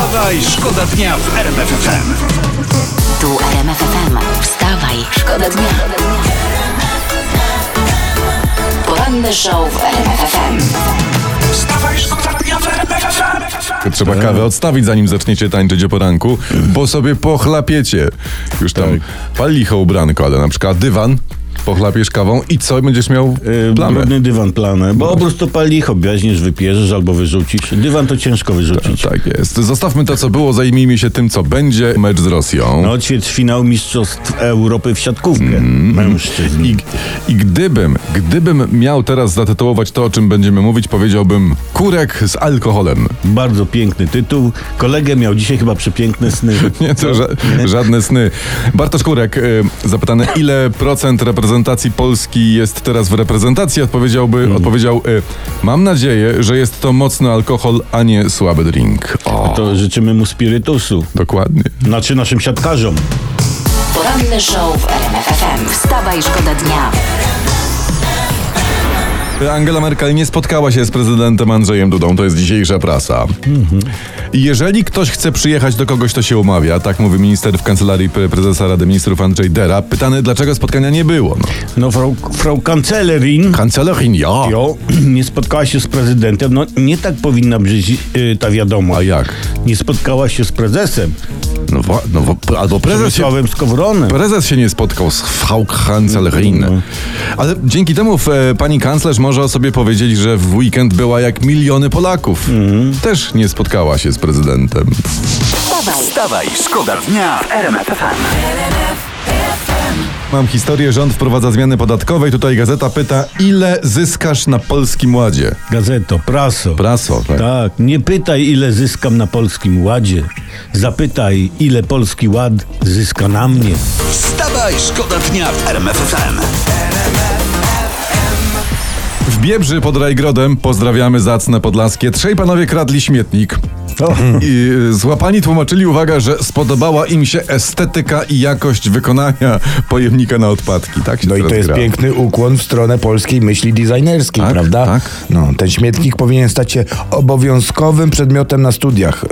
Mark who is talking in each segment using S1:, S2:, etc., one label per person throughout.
S1: Wstawaj, szkoda dnia w RMF FM.
S2: Tu RMF FM. Wstawaj, szkoda dnia. Poranny show w RMF FM.
S1: Wstawaj, szkoda dnia w RMF FM.
S3: Trzeba kawę odstawić, zanim zaczniecie tańczyć o poranku, bo sobie pochlapiecie. Już tam pal licho ubranko, ale na przykład dywan, pochlapiesz kawą i co? Będziesz miał
S4: Yy,
S3: plamę.
S4: brudny dywan planę, bo po prostu palicho weźmiesz, wypierzesz albo wyrzucisz. Dywan to ciężko wyrzucić.
S3: Tak jest. Zostawmy to, co było, zajmijmy się tym, co będzie. Mecz z Rosją.
S4: No, ćwierćfinał Mistrzostw Europy w siatkówkę mężczyzn.
S3: I, I gdybym, gdybym miał teraz zatytułować to, o czym będziemy mówić, powiedziałbym kurek z alkoholem.
S4: Bardzo piękny tytuł. Kolegę miał dzisiaj chyba przepiękne sny.
S3: Nie, to ża- żadne sny. Bartosz Kurek, y, zapytany, ile procent reprezentacji Polski jest teraz w reprezentacji, odpowiedziałby, odpowiedział, y, mam nadzieję, że jest to mocny alkohol, a nie słaby drink. O,
S4: To życzymy mu spirytusu.
S3: dokładnie.
S4: Znaczy naszym siatkarzom.
S2: Poranny show w RMF FM. Wstawaj, szkoda dnia.
S3: Angela Merkel nie spotkała się z prezydentem Andrzejem Dudą, to jest dzisiejsza prasa. Jeżeli ktoś chce przyjechać do kogoś, to się umawia, tak mówi minister w kancelarii pre- prezesa Rady Ministrów Andrzej Dera. Pytany, dlaczego spotkania nie było. No.
S4: No, frau, frau Kancelerin
S3: Kancelerin, ja.
S4: jo, nie spotkała się z prezydentem. No, nie tak powinna brzeć y, ta wiadomość.
S3: A jak?
S4: Nie spotkała się z prezesem.
S3: No, wa- no wa- albo prezes się,
S4: Przemysławem Skowronem.
S3: prezes się nie spotkał z Frau Kancelerin. Ale dzięki temu e, pani kanclerz może o sobie powiedzieć, że w weekend była jak miliony Polaków. Też nie spotkała się z prezydentem.
S2: Wstawaj,
S1: Wstawaj, szkoda dnia w RMF FM.
S3: Mam historię, rząd wprowadza zmiany podatkowe i tutaj gazeta pyta, ile zyskasz na Polskim Ładzie?
S4: Gazeto, praso.
S3: Praso, tak?
S4: Tak, nie pytaj ile zyskam na Polskim Ładzie. Zapytaj ile Polski Ład zyska na mnie.
S1: Wstawaj, szkoda dnia w RMF FM.
S3: W Biebrzy pod Rajgrodem pozdrawiamy zacne podlaskie. Trzej panowie kradli śmietnik. I y, złapani tłumaczyli, uwaga, że spodobała im się estetyka i jakość wykonania pojemnika na odpadki. Tak
S5: No i to jest
S3: gra.
S5: piękny ukłon w stronę polskiej myśli designerskiej,
S3: Tak,
S5: prawda?
S3: tak.
S5: No, ten śmietnik powinien stać się obowiązkowym przedmiotem na studiach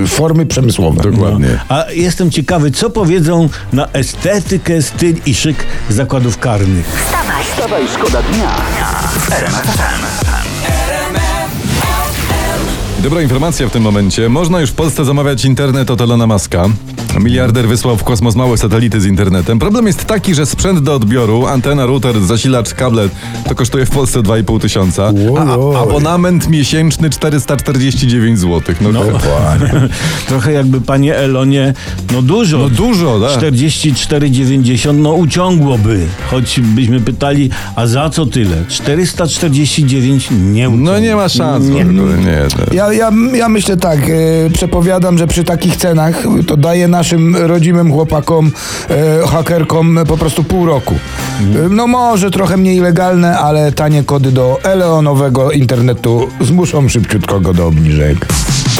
S5: yy, formy przemysłowe.
S3: Dokładnie.
S4: A jestem ciekawy, co powiedzą na estetykę, styl i szyk zakładów karnych.
S2: wstawaj.
S1: Wstawaj, szkoda dnia FM.
S3: Dobra informacja w tym momencie. Można już w Polsce zamawiać internet od Elona. Miliarder wysłał w kosmos małe satelity z internetem. Problem jest taki, że sprzęt do odbioru, antena, router, zasilacz, kable to kosztuje w Polsce 2,5 tysiąca, a, abonament miesięczny 449 zł. No,
S4: No. Trochę jakby panie Elonie, no dużo.
S3: no dużo, tak?
S4: 44,90 no uciągłoby. Choć byśmy pytali, a za co tyle? 449 nie uciągło.
S3: No nie ma szans.
S4: Nie.
S3: w ogóle, nie, to-
S5: Ja, ja, ja myślę tak, e, przepowiadam, że przy takich cenach to daje naszym rodzimym chłopakom, e, hakerkom po prostu pół roku. E, No może trochę mniej legalne, ale tanie kody do eleonowego internetu zmuszą szybciutko go do obniżek.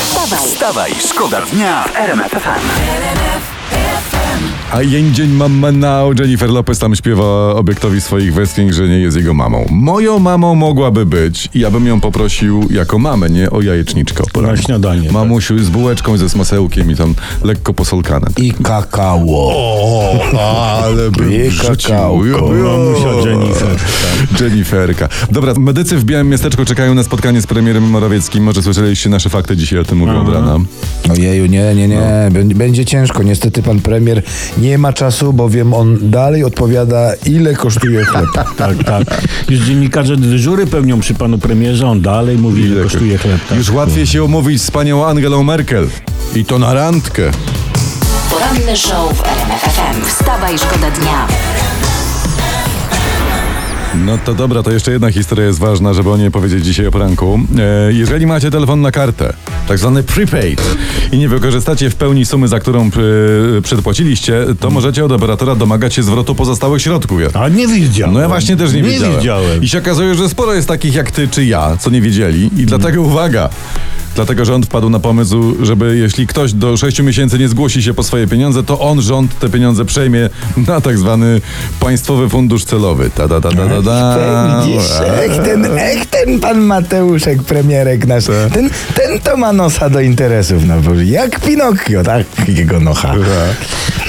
S2: Wstawaj,
S1: Wstawaj, szkoda dnia w RMF.
S3: A jeden dzień mama now. Jennifer Lopez tam śpiewa obiektowi swoich westchnień, że nie jest jego mamą. Moją mamą mogłaby być i ja bym ją poprosił jako mamę, nie o jajeczniczkę. o poranku.
S4: Na śniadanie, tak.
S3: Mamusiu z bułeczką, ze smasełkiem i tam lekko posolkane.
S5: I kakao.
S3: ale bym
S5: I
S3: jo.
S4: Mamusia Jennifer, tak.
S3: Jenniferka. Dobra, medycy w Białym Miasteczku czekają na spotkanie z premierem Morawieckim. Może słyszeliście nasze fakty dzisiaj o tym mówią od rana.
S5: Ojeju, nie, nie, nie. Bę- Będzie ciężko. Niestety pan premier nie ma czasu, bowiem on dalej odpowiada, ile kosztuje chleb.
S4: Tak, tak. Już dziennikarze dyżury pełnią przy panu premierze, on dalej mówi, ile kosztuje chleb. Tak.
S3: Już łatwiej się umówić z panią Angelą Merkel. I to na randkę.
S2: poranny show w RMF FM. Wstawaj, szkoda dnia.
S3: No to dobra, to jeszcze jedna historia jest ważna, żeby o niej powiedzieć dzisiaj o poranku. E, jeżeli macie telefon na kartę, tak zwany prepaid, i nie wykorzystacie w pełni sumy, za którą e, przedpłaciliście, to możecie od operatora domagać się zwrotu pozostałych środków. Ja-
S4: A nie wiedziałem.
S3: No ja właśnie też nie,
S4: nie
S3: wiedziałem. I się okazuje, że sporo jest takich jak ty czy ja, co nie wiedzieli. I dlatego uwaga, Dlatego rząd wpadł na pomysł, żeby jeśli ktoś do 6 miesięcy nie zgłosi się po swoje pieniądze, to on, rząd, te pieniądze przejmie na tak zwany państwowy fundusz celowy. Ta, ta, ta, ta, ta, ta.
S5: Widzisz, ech ten, ech ten pan Mateuszek, premierek nasz, ten, ten to ma nosa do interesów, no bo jak Pinokio, tak? Jego nocha.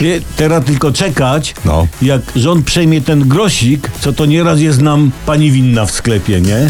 S4: Wie, Teraz tylko czekać,
S3: No.
S4: jak rząd przejmie ten grosik, co to nieraz jest nam pani winna w sklepie, nie?